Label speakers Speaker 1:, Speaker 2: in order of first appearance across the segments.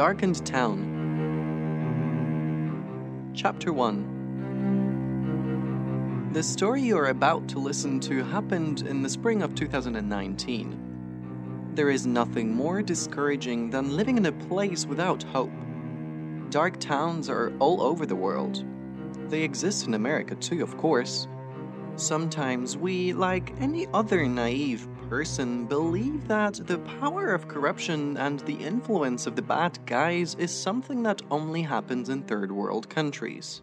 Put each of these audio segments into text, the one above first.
Speaker 1: Darkened Town. Chapter 1 The story you are about to listen to happened in the spring of 2019. There is nothing more discouraging than living in a place without hope. Dark towns are all over the world. They exist in America too, of course. Sometimes we, like any other naive person, believe that the power of corruption and the influence of the bad guys is something that only happens in third world countries.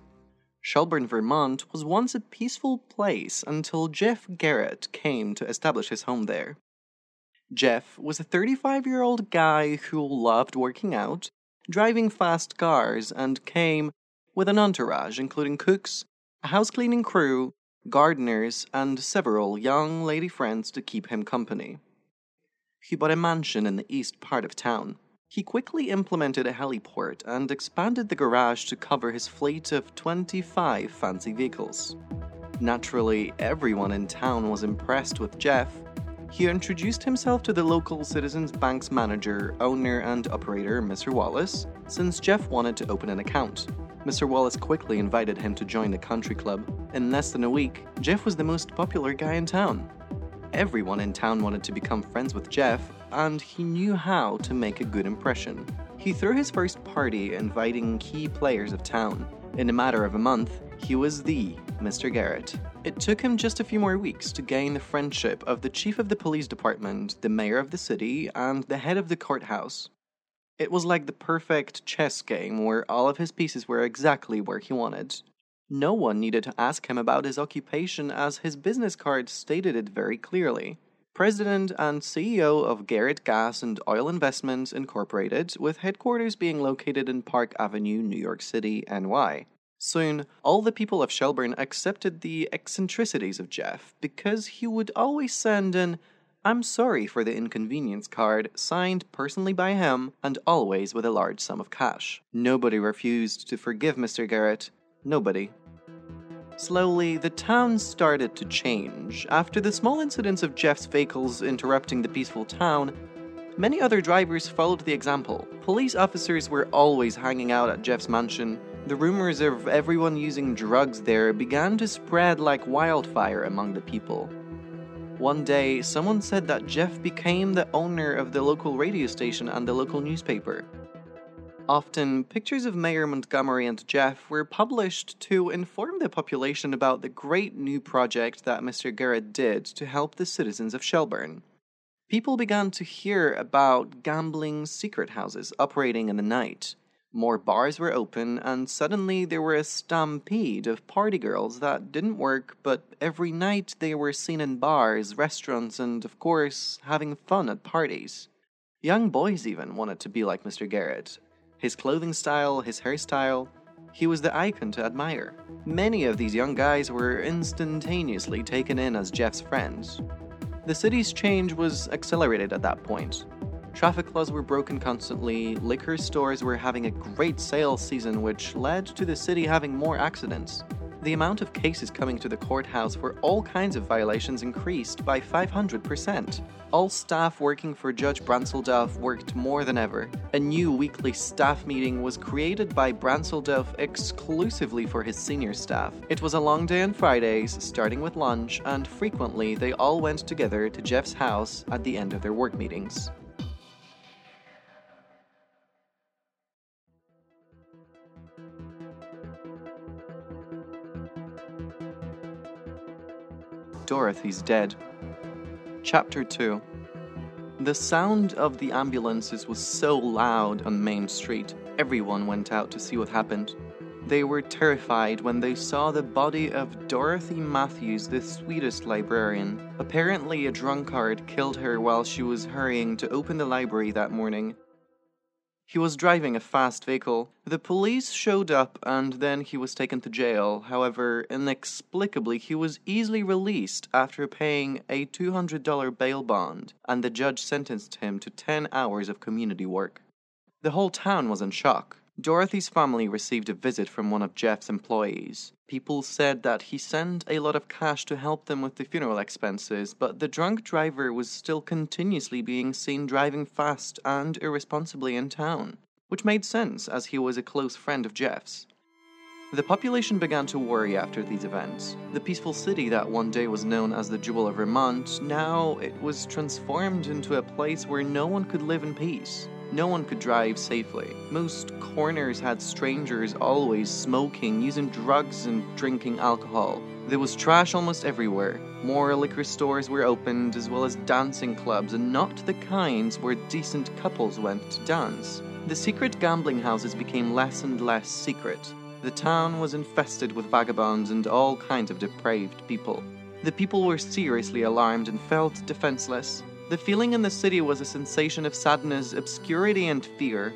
Speaker 1: Shelburne, Vermont was once a peaceful place until Jeff Garrett came to establish his home there. Jeff was a 35 year old guy who loved working out, driving fast cars, and came with an entourage including cooks, a house cleaning crew, gardeners, and several young lady friends to keep him company. He bought a mansion in the east part of town. He quickly implemented a heliport and expanded the garage to cover his fleet of 25 fancy vehicles. Naturally, everyone in town was impressed with Jeff. He introduced himself to the local Citizens Bank's manager, owner, and operator, Mr. Wallace, since Jeff wanted to open an account. Mr. Wallace quickly invited him to join the country club. In less than a week, Jeff was the most popular guy in town. Everyone in town wanted to become friends with Jeff, and he knew how to make a good impression. He threw his first party inviting key players of town. In a matter of a month, he was the Mr. Garrett. It took him just a few more weeks to gain the friendship of the chief of the police department, the mayor of the city, and the head of the courthouse. It was like the perfect chess game where all of his pieces were exactly where he wanted. No one needed to ask him about his occupation as his business card stated it very clearly. President and CEO of Garrett Gas and Oil Investments Incorporated, with headquarters being located in Park Avenue, New York City, NY. Soon, all the people of Shelburne accepted the eccentricities of Jeff because he would always send an I'm sorry for the inconvenience card, signed personally by him and always with a large sum of cash. Nobody refused to forgive Mr. Garrett. Nobody. Slowly, the town started to change. After the small incidents of Jeff's vehicles interrupting the peaceful town, many other drivers followed the example. Police officers were always hanging out at Jeff's mansion. The rumors of everyone using drugs there began to spread like wildfire among the people. One day, someone said that Jeff became the owner of the local radio station and the local newspaper. Often, pictures of Mayor Montgomery and Jeff were published to inform the population about the great new project that Mr. Garrett did to help the citizens of Shelburne. People began to hear about gambling secret houses operating in the night more bars were open, and suddenly there were a stampede of party girls that didn't work, but every night they were seen in bars, restaurants, and of course, having fun at parties. Young boys even wanted to be like Mr. Garrett. His clothing style, his hairstyle, he was the icon to admire. Many of these young guys were instantaneously taken in as Jeff's friends. The city's change was accelerated at that point. Traffic laws were broken constantly, liquor stores were having a great sales season, which led to the city having more accidents. The amount of cases coming to the courthouse for all kinds of violations increased by 500%. All staff working for Judge Brancelduff worked more than ever. A new weekly staff meeting was created by Brancelduff exclusively for his senior staff. It was a long day on Fridays, starting with lunch, and frequently they all went together to Jeff's house at the end of their work meetings. Dorothy's dead. Chapter 2 The sound of the ambulances was so loud on Main Street, everyone went out to see what happened. They were terrified when they saw the body of Dorothy Matthews, the sweetest librarian. Apparently, a drunkard killed her while she was hurrying to open the library that morning. He was driving a fast vehicle. The police showed up and then he was taken to jail. However, inexplicably, he was easily released after paying a $200 bail bond, and the judge sentenced him to 10 hours of community work. The whole town was in shock. Dorothy's family received a visit from one of Jeff's employees. People said that he sent a lot of cash to help them with the funeral expenses, but the drunk driver was still continuously being seen driving fast and irresponsibly in town, which made sense as he was a close friend of Jeff's. The population began to worry after these events. The peaceful city that one day was known as the Jewel of Vermont, now it was transformed into a place where no one could live in peace. No one could drive safely. Most corners had strangers always smoking, using drugs, and drinking alcohol. There was trash almost everywhere. More liquor stores were opened, as well as dancing clubs, and not the kinds where decent couples went to dance. The secret gambling houses became less and less secret. The town was infested with vagabonds and all kinds of depraved people. The people were seriously alarmed and felt defenseless. The feeling in the city was a sensation of sadness, obscurity, and fear.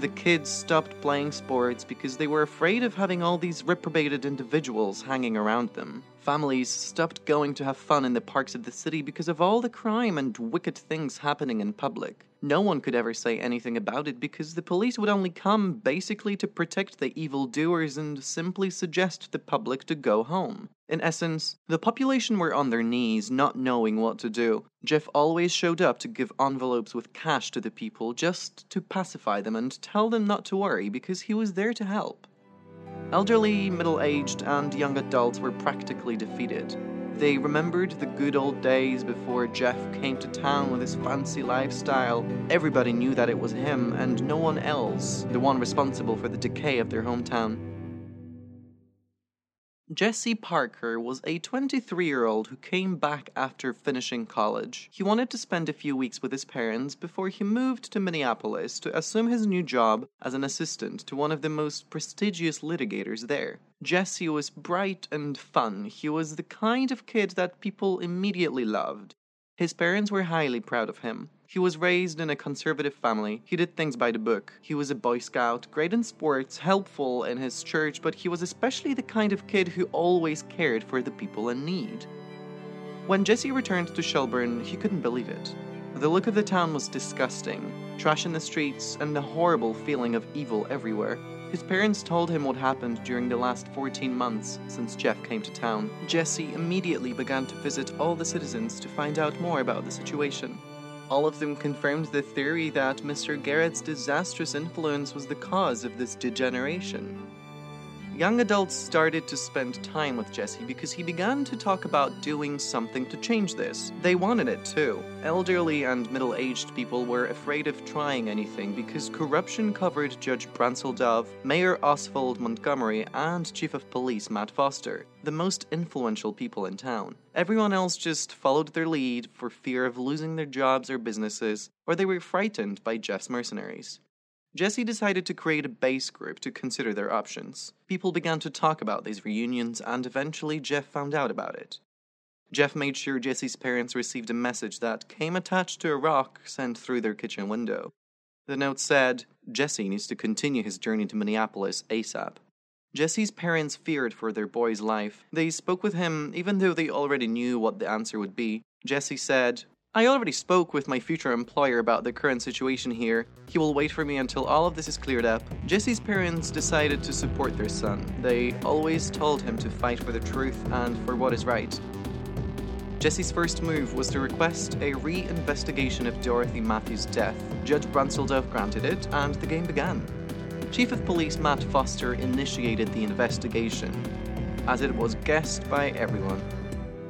Speaker 1: The kids stopped playing sports because they were afraid of having all these reprobated individuals hanging around them. Families stopped going to have fun in the parks of the city because of all the crime and wicked things happening in public. No one could ever say anything about it because the police would only come basically to protect the evildoers and simply suggest the public to go home. In essence, the population were on their knees, not knowing what to do. Jeff always showed up to give envelopes with cash to the people just to pacify them and tell them not to worry because he was there to help. Elderly, middle aged, and young adults were practically defeated. They remembered the good old days before Jeff came to town with his fancy lifestyle. Everybody knew that it was him and no one else, the one responsible for the decay of their hometown. Jesse Parker was a 23 year old who came back after finishing college. He wanted to spend a few weeks with his parents before he moved to Minneapolis to assume his new job as an assistant to one of the most prestigious litigators there. Jesse was bright and fun. He was the kind of kid that people immediately loved. His parents were highly proud of him. He was raised in a conservative family. He did things by the book. He was a Boy Scout, great in sports, helpful in his church, but he was especially the kind of kid who always cared for the people in need. When Jesse returned to Shelburne, he couldn't believe it. The look of the town was disgusting trash in the streets, and a horrible feeling of evil everywhere. His parents told him what happened during the last 14 months since Jeff came to town. Jesse immediately began to visit all the citizens to find out more about the situation. All of them confirmed the theory that Mr. Garrett's disastrous influence was the cause of this degeneration. Young adults started to spend time with Jesse because he began to talk about doing something to change this. They wanted it too. Elderly and middle aged people were afraid of trying anything because corruption covered Judge Bransel Dove, Mayor Oswald Montgomery, and Chief of Police Matt Foster, the most influential people in town. Everyone else just followed their lead for fear of losing their jobs or businesses, or they were frightened by Jeff's mercenaries. Jesse decided to create a base group to consider their options. People began to talk about these reunions, and eventually Jeff found out about it. Jeff made sure Jesse's parents received a message that came attached to a rock sent through their kitchen window. The note said, Jesse needs to continue his journey to Minneapolis ASAP. Jesse's parents feared for their boy's life. They spoke with him even though they already knew what the answer would be. Jesse said, I already spoke with my future employer about the current situation here. He will wait for me until all of this is cleared up. Jesse's parents decided to support their son. They always told him to fight for the truth and for what is right. Jesse's first move was to request a re-investigation of Dorothy Matthews' death. Judge Dove granted it, and the game began. Chief of Police Matt Foster initiated the investigation, as it was guessed by everyone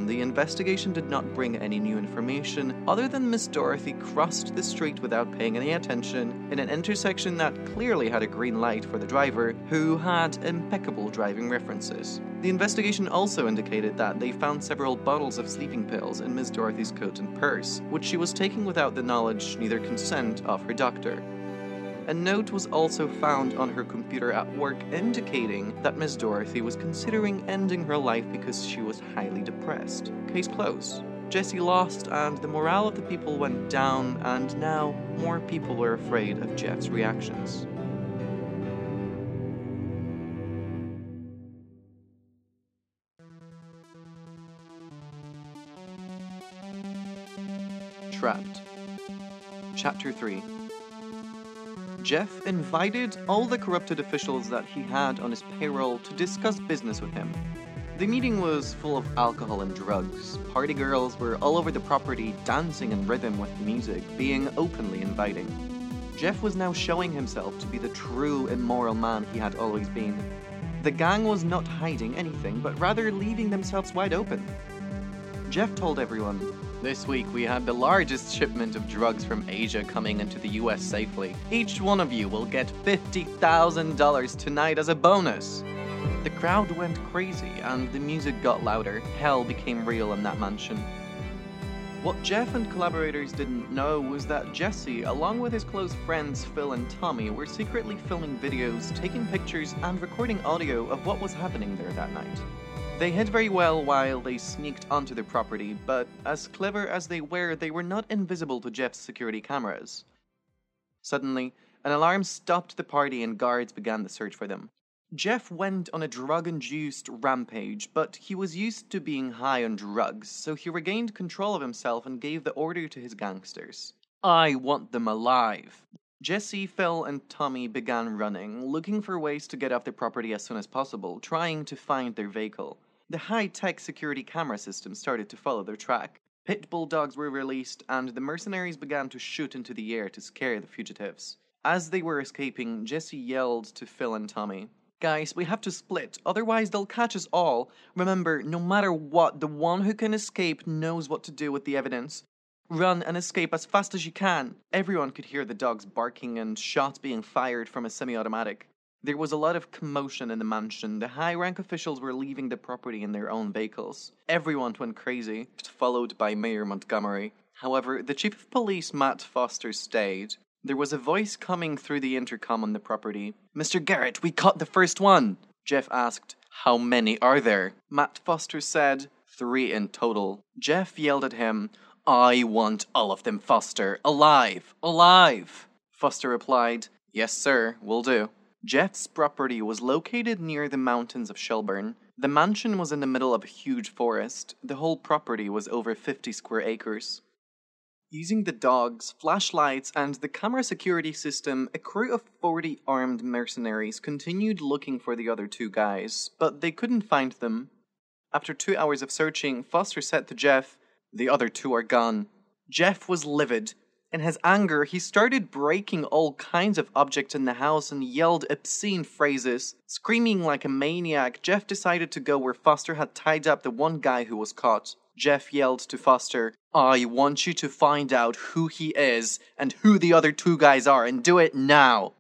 Speaker 1: the investigation did not bring any new information other than Miss Dorothy crossed the street without paying any attention in an intersection that clearly had a green light for the driver, who had impeccable driving references. The investigation also indicated that they found several bottles of sleeping pills in Miss Dorothy's coat and purse, which she was taking without the knowledge neither consent of her doctor. A note was also found on her computer at work indicating that Miss Dorothy was considering ending her life because she was highly depressed. Case closed. Jesse lost, and the morale of the people went down, and now more people were afraid of Jeff's reactions. Trapped. Chapter 3 Jeff invited all the corrupted officials that he had on his payroll to discuss business with him. The meeting was full of alcohol and drugs. Party girls were all over the property, dancing in rhythm with music, being openly inviting. Jeff was now showing himself to be the true immoral man he had always been. The gang was not hiding anything, but rather leaving themselves wide open. Jeff told everyone, This week we had the largest shipment of drugs from Asia coming into the US safely. Each one of you will get $50,000 tonight as a bonus. The crowd went crazy and the music got louder. Hell became real in that mansion. What Jeff and collaborators didn't know was that Jesse, along with his close friends Phil and Tommy, were secretly filming videos, taking pictures, and recording audio of what was happening there that night. They hid very well while they sneaked onto the property, but as clever as they were, they were not invisible to Jeff's security cameras. Suddenly, an alarm stopped the party and guards began the search for them. Jeff went on a drug induced rampage, but he was used to being high on drugs, so he regained control of himself and gave the order to his gangsters I want them alive. Jesse, Phil, and Tommy began running, looking for ways to get off the property as soon as possible, trying to find their vehicle. The high tech security camera system started to follow their track. Pit bull dogs were released, and the mercenaries began to shoot into the air to scare the fugitives. As they were escaping, Jesse yelled to Phil and Tommy Guys, we have to split, otherwise, they'll catch us all. Remember, no matter what, the one who can escape knows what to do with the evidence. Run and escape as fast as you can. Everyone could hear the dogs barking and shots being fired from a semi automatic. There was a lot of commotion in the mansion. The high rank officials were leaving the property in their own vehicles. Everyone went crazy, followed by Mayor Montgomery. However, the chief of police, Matt Foster, stayed. There was a voice coming through the intercom on the property. Mr. Garrett, we caught the first one! Jeff asked, How many are there? Matt Foster said, Three in total. Jeff yelled at him, I want all of them, Foster. Alive! Alive! Foster replied, Yes, sir, We'll do. Jeff's property was located near the mountains of Shelburne. The mansion was in the middle of a huge forest. The whole property was over 50 square acres. Using the dogs, flashlights, and the camera security system, a crew of 40 armed mercenaries continued looking for the other two guys, but they couldn't find them. After two hours of searching, Foster said to Jeff, The other two are gone. Jeff was livid. In his anger, he started breaking all kinds of objects in the house and yelled obscene phrases. Screaming like a maniac, Jeff decided to go where Foster had tied up the one guy who was caught. Jeff yelled to Foster, I want you to find out who he is and who the other two guys are, and do it now.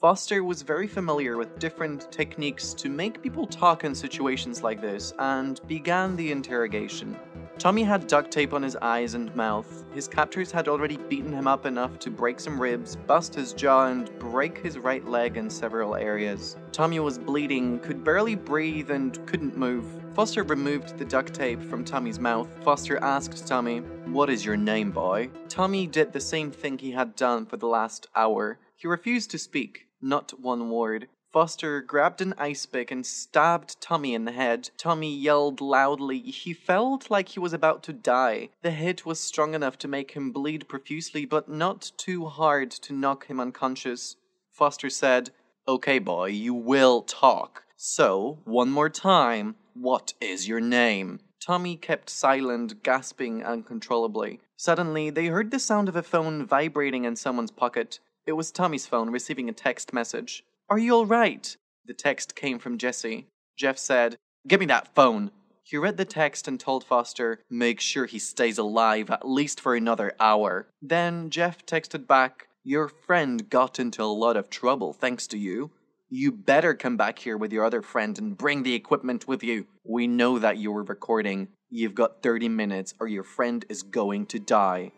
Speaker 1: Foster was very familiar with different techniques to make people talk in situations like this and began the interrogation. Tommy had duct tape on his eyes and mouth. His captors had already beaten him up enough to break some ribs, bust his jaw, and break his right leg in several areas. Tommy was bleeding, could barely breathe, and couldn't move. Foster removed the duct tape from Tommy's mouth. Foster asked Tommy, What is your name, boy? Tommy did the same thing he had done for the last hour. He refused to speak. Not one word. Foster grabbed an ice pick and stabbed Tommy in the head. Tommy yelled loudly. He felt like he was about to die. The hit was strong enough to make him bleed profusely, but not too hard to knock him unconscious. Foster said, Okay, boy, you will talk. So, one more time, what is your name? Tommy kept silent, gasping uncontrollably. Suddenly, they heard the sound of a phone vibrating in someone's pocket. It was Tommy's phone receiving a text message. Are you alright? The text came from Jesse. Jeff said, Give me that phone. He read the text and told Foster, Make sure he stays alive at least for another hour. Then Jeff texted back, Your friend got into a lot of trouble thanks to you. You better come back here with your other friend and bring the equipment with you. We know that you were recording. You've got 30 minutes or your friend is going to die.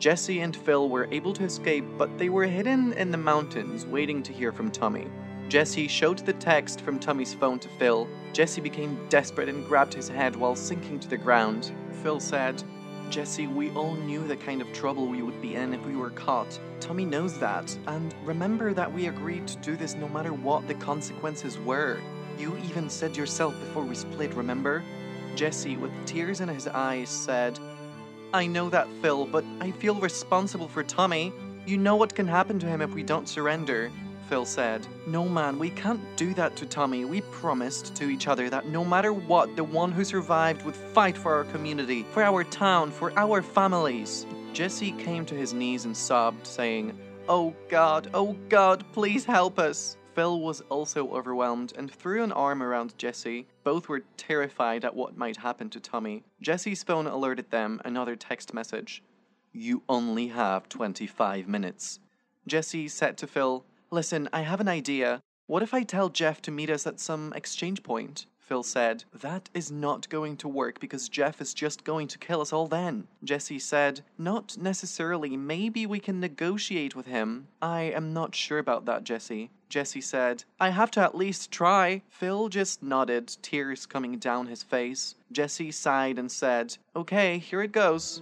Speaker 1: Jesse and Phil were able to escape, but they were hidden in the mountains waiting to hear from Tommy. Jesse showed the text from Tommy's phone to Phil. Jesse became desperate and grabbed his head while sinking to the ground. Phil said, Jesse, we all knew the kind of trouble we would be in if we were caught. Tommy knows that, and remember that we agreed to do this no matter what the consequences were. You even said yourself before we split, remember? Jesse, with tears in his eyes, said, I know that, Phil, but I feel responsible for Tommy. You know what can happen to him if we don't surrender. Phil said. No, man, we can't do that to Tommy. We promised to each other that no matter what, the one who survived would fight for our community, for our town, for our families. Jesse came to his knees and sobbed, saying, Oh God, oh God, please help us. Phil was also overwhelmed and threw an arm around Jesse. Both were terrified at what might happen to Tommy. Jesse's phone alerted them another text message. You only have 25 minutes. Jesse said to Phil, Listen, I have an idea. What if I tell Jeff to meet us at some exchange point? Phil said, That is not going to work because Jeff is just going to kill us all then. Jesse said, Not necessarily. Maybe we can negotiate with him. I am not sure about that, Jesse. Jesse said, I have to at least try. Phil just nodded, tears coming down his face. Jesse sighed and said, Okay, here it goes.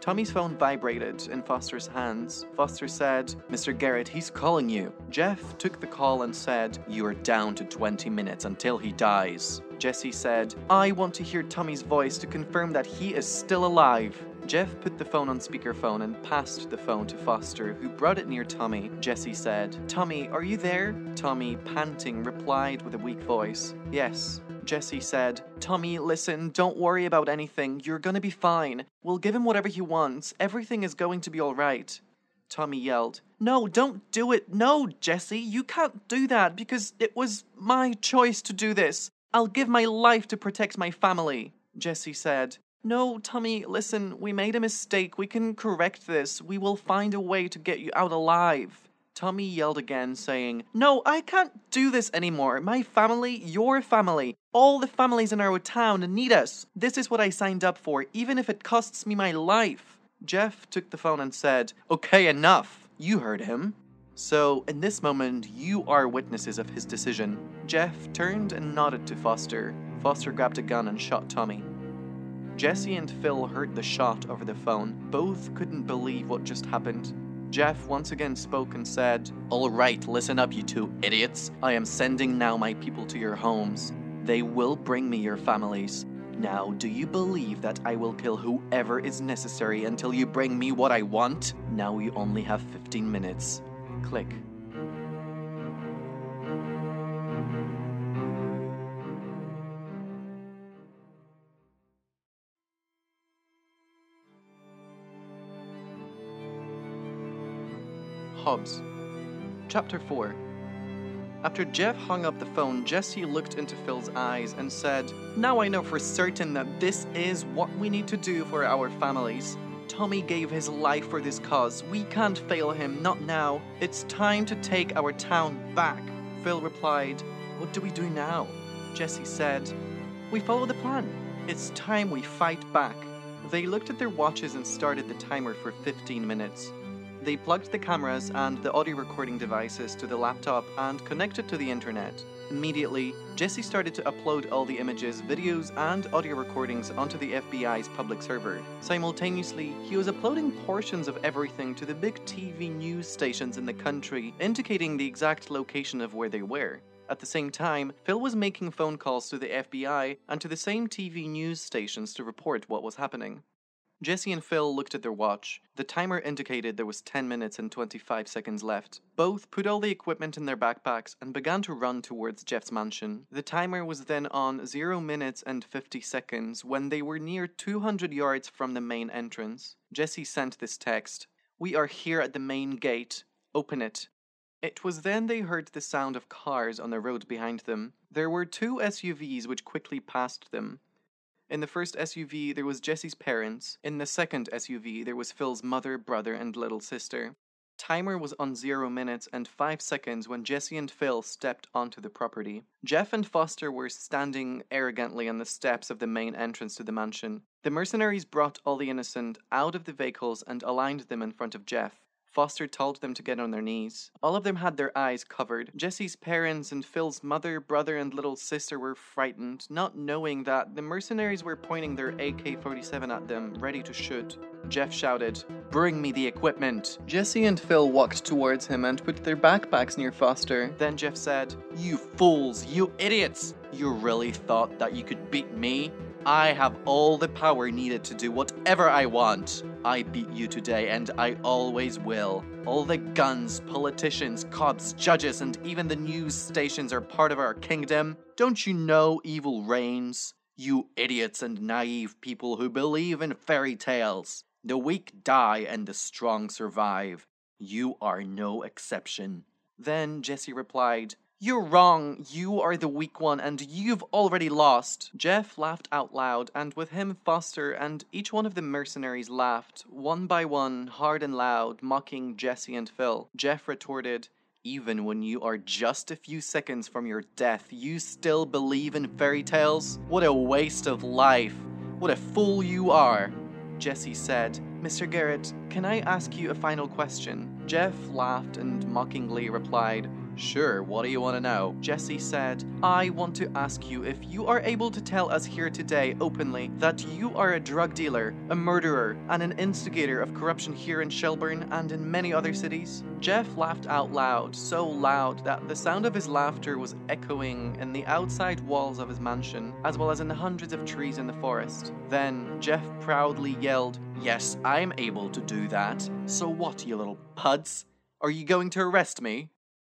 Speaker 1: Tommy's phone vibrated in Foster's hands. Foster said, Mr. Garrett, he's calling you. Jeff took the call and said, You are down to 20 minutes until he dies. Jesse said, I want to hear Tommy's voice to confirm that he is still alive. Jeff put the phone on speakerphone and passed the phone to Foster, who brought it near Tommy. Jesse said, Tommy, are you there? Tommy, panting, replied with a weak voice, Yes. Jesse said, Tommy, listen, don't worry about anything. You're gonna be fine. We'll give him whatever he wants. Everything is going to be alright. Tommy yelled, No, don't do it. No, Jesse, you can't do that because it was my choice to do this. I'll give my life to protect my family. Jesse said, No, Tommy, listen, we made a mistake. We can correct this. We will find a way to get you out alive. Tommy yelled again, saying, No, I can't do this anymore. My family, your family, all the families in our town need us. This is what I signed up for, even if it costs me my life. Jeff took the phone and said, Okay, enough. You heard him. So, in this moment, you are witnesses of his decision. Jeff turned and nodded to Foster. Foster grabbed a gun and shot Tommy. Jesse and Phil heard the shot over the phone. Both couldn't believe what just happened. Jeff once again spoke and said, All right, listen up, you two idiots. I am sending now my people to your homes. They will bring me your families. Now, do you believe that I will kill whoever is necessary until you bring me what I want? Now we only have 15 minutes. Click. Hobbs. Chapter 4 After Jeff hung up the phone, Jesse looked into Phil's eyes and said, Now I know for certain that this is what we need to do for our families. Tommy gave his life for this cause. We can't fail him, not now. It's time to take our town back. Phil replied, What do we do now? Jesse said, We follow the plan. It's time we fight back. They looked at their watches and started the timer for 15 minutes. They plugged the cameras and the audio recording devices to the laptop and connected to the internet. Immediately, Jesse started to upload all the images, videos, and audio recordings onto the FBI's public server. Simultaneously, he was uploading portions of everything to the big TV news stations in the country, indicating the exact location of where they were. At the same time, Phil was making phone calls to the FBI and to the same TV news stations to report what was happening. Jesse and Phil looked at their watch. The timer indicated there was 10 minutes and 25 seconds left. Both put all the equipment in their backpacks and began to run towards Jeff's mansion. The timer was then on 0 minutes and 50 seconds when they were near 200 yards from the main entrance. Jesse sent this text We are here at the main gate. Open it. It was then they heard the sound of cars on the road behind them. There were two SUVs which quickly passed them. In the first SUV, there was Jesse's parents. In the second SUV, there was Phil's mother, brother, and little sister. Timer was on zero minutes and five seconds when Jesse and Phil stepped onto the property. Jeff and Foster were standing arrogantly on the steps of the main entrance to the mansion. The mercenaries brought all the innocent out of the vehicles and aligned them in front of Jeff. Foster told them to get on their knees. All of them had their eyes covered. Jesse's parents and Phil's mother, brother, and little sister were frightened, not knowing that the mercenaries were pointing their AK 47 at them, ready to shoot. Jeff shouted, Bring me the equipment. Jesse and Phil walked towards him and put their backpacks near Foster. Then Jeff said, You fools, you idiots! You really thought that you could beat me? I have all the power needed to do whatever I want. I beat you today, and I always will. All the guns, politicians, cops, judges, and even the news stations are part of our kingdom. Don't you know evil reigns? You idiots and naive people who believe in fairy tales. The weak die and the strong survive. You are no exception. Then Jesse replied, you're wrong. You are the weak one, and you've already lost. Jeff laughed out loud, and with him Foster and each one of the mercenaries laughed, one by one, hard and loud, mocking Jesse and Phil. Jeff retorted, Even when you are just a few seconds from your death, you still believe in fairy tales? What a waste of life! What a fool you are! Jesse said, Mr. Garrett, can I ask you a final question? Jeff laughed and mockingly replied, Sure, what do you want to know? Jesse said, I want to ask you if you are able to tell us here today openly that you are a drug dealer, a murderer, and an instigator of corruption here in Shelburne and in many other cities. Jeff laughed out loud, so loud that the sound of his laughter was echoing in the outside walls of his mansion, as well as in the hundreds of trees in the forest. Then Jeff proudly yelled, Yes, I'm able to do that. So what, you little puds? Are you going to arrest me?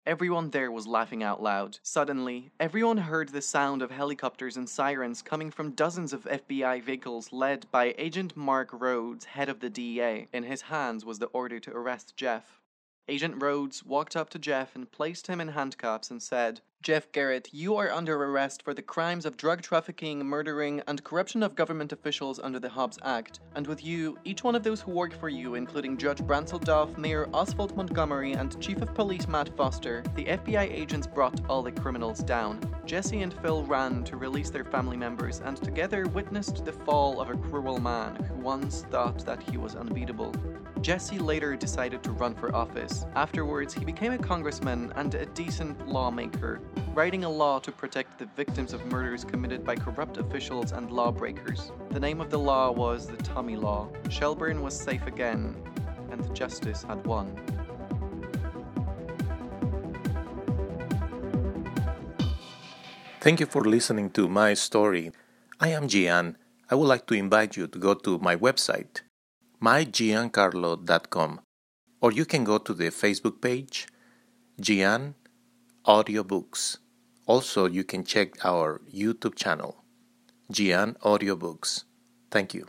Speaker 1: Everyone there was laughing out loud. Suddenly, everyone heard the sound of helicopters and sirens coming from dozens of FBI vehicles led by Agent Mark Rhodes, head of the DEA. In his hands was the order to arrest Jeff. Agent Rhodes walked up to Jeff and placed him in handcuffs and said, Jeff Garrett, you are under arrest for the crimes of drug trafficking, murdering, and corruption of government officials under the Hobbs Act. And with you, each one of those who work for you, including Judge Bransel Duff, Mayor Oswald Montgomery, and Chief of Police Matt Foster, the FBI agents brought all the criminals down. Jesse and Phil ran to release their family members and together witnessed the fall of a cruel man who once thought that he was unbeatable. Jesse later decided to run for office. Afterwards, he became a congressman and a decent lawmaker, writing a law to protect the victims of murders committed by corrupt officials and lawbreakers. The name of the law was the Tommy Law. Shelburne was safe again, and justice had won.
Speaker 2: Thank you for listening to my story. I am Gian. I would like to invite you to go to my website, mygiancarlo.com, or you can go to the Facebook page, Gian Audiobooks. Also, you can check our YouTube channel, Gian Audiobooks. Thank you.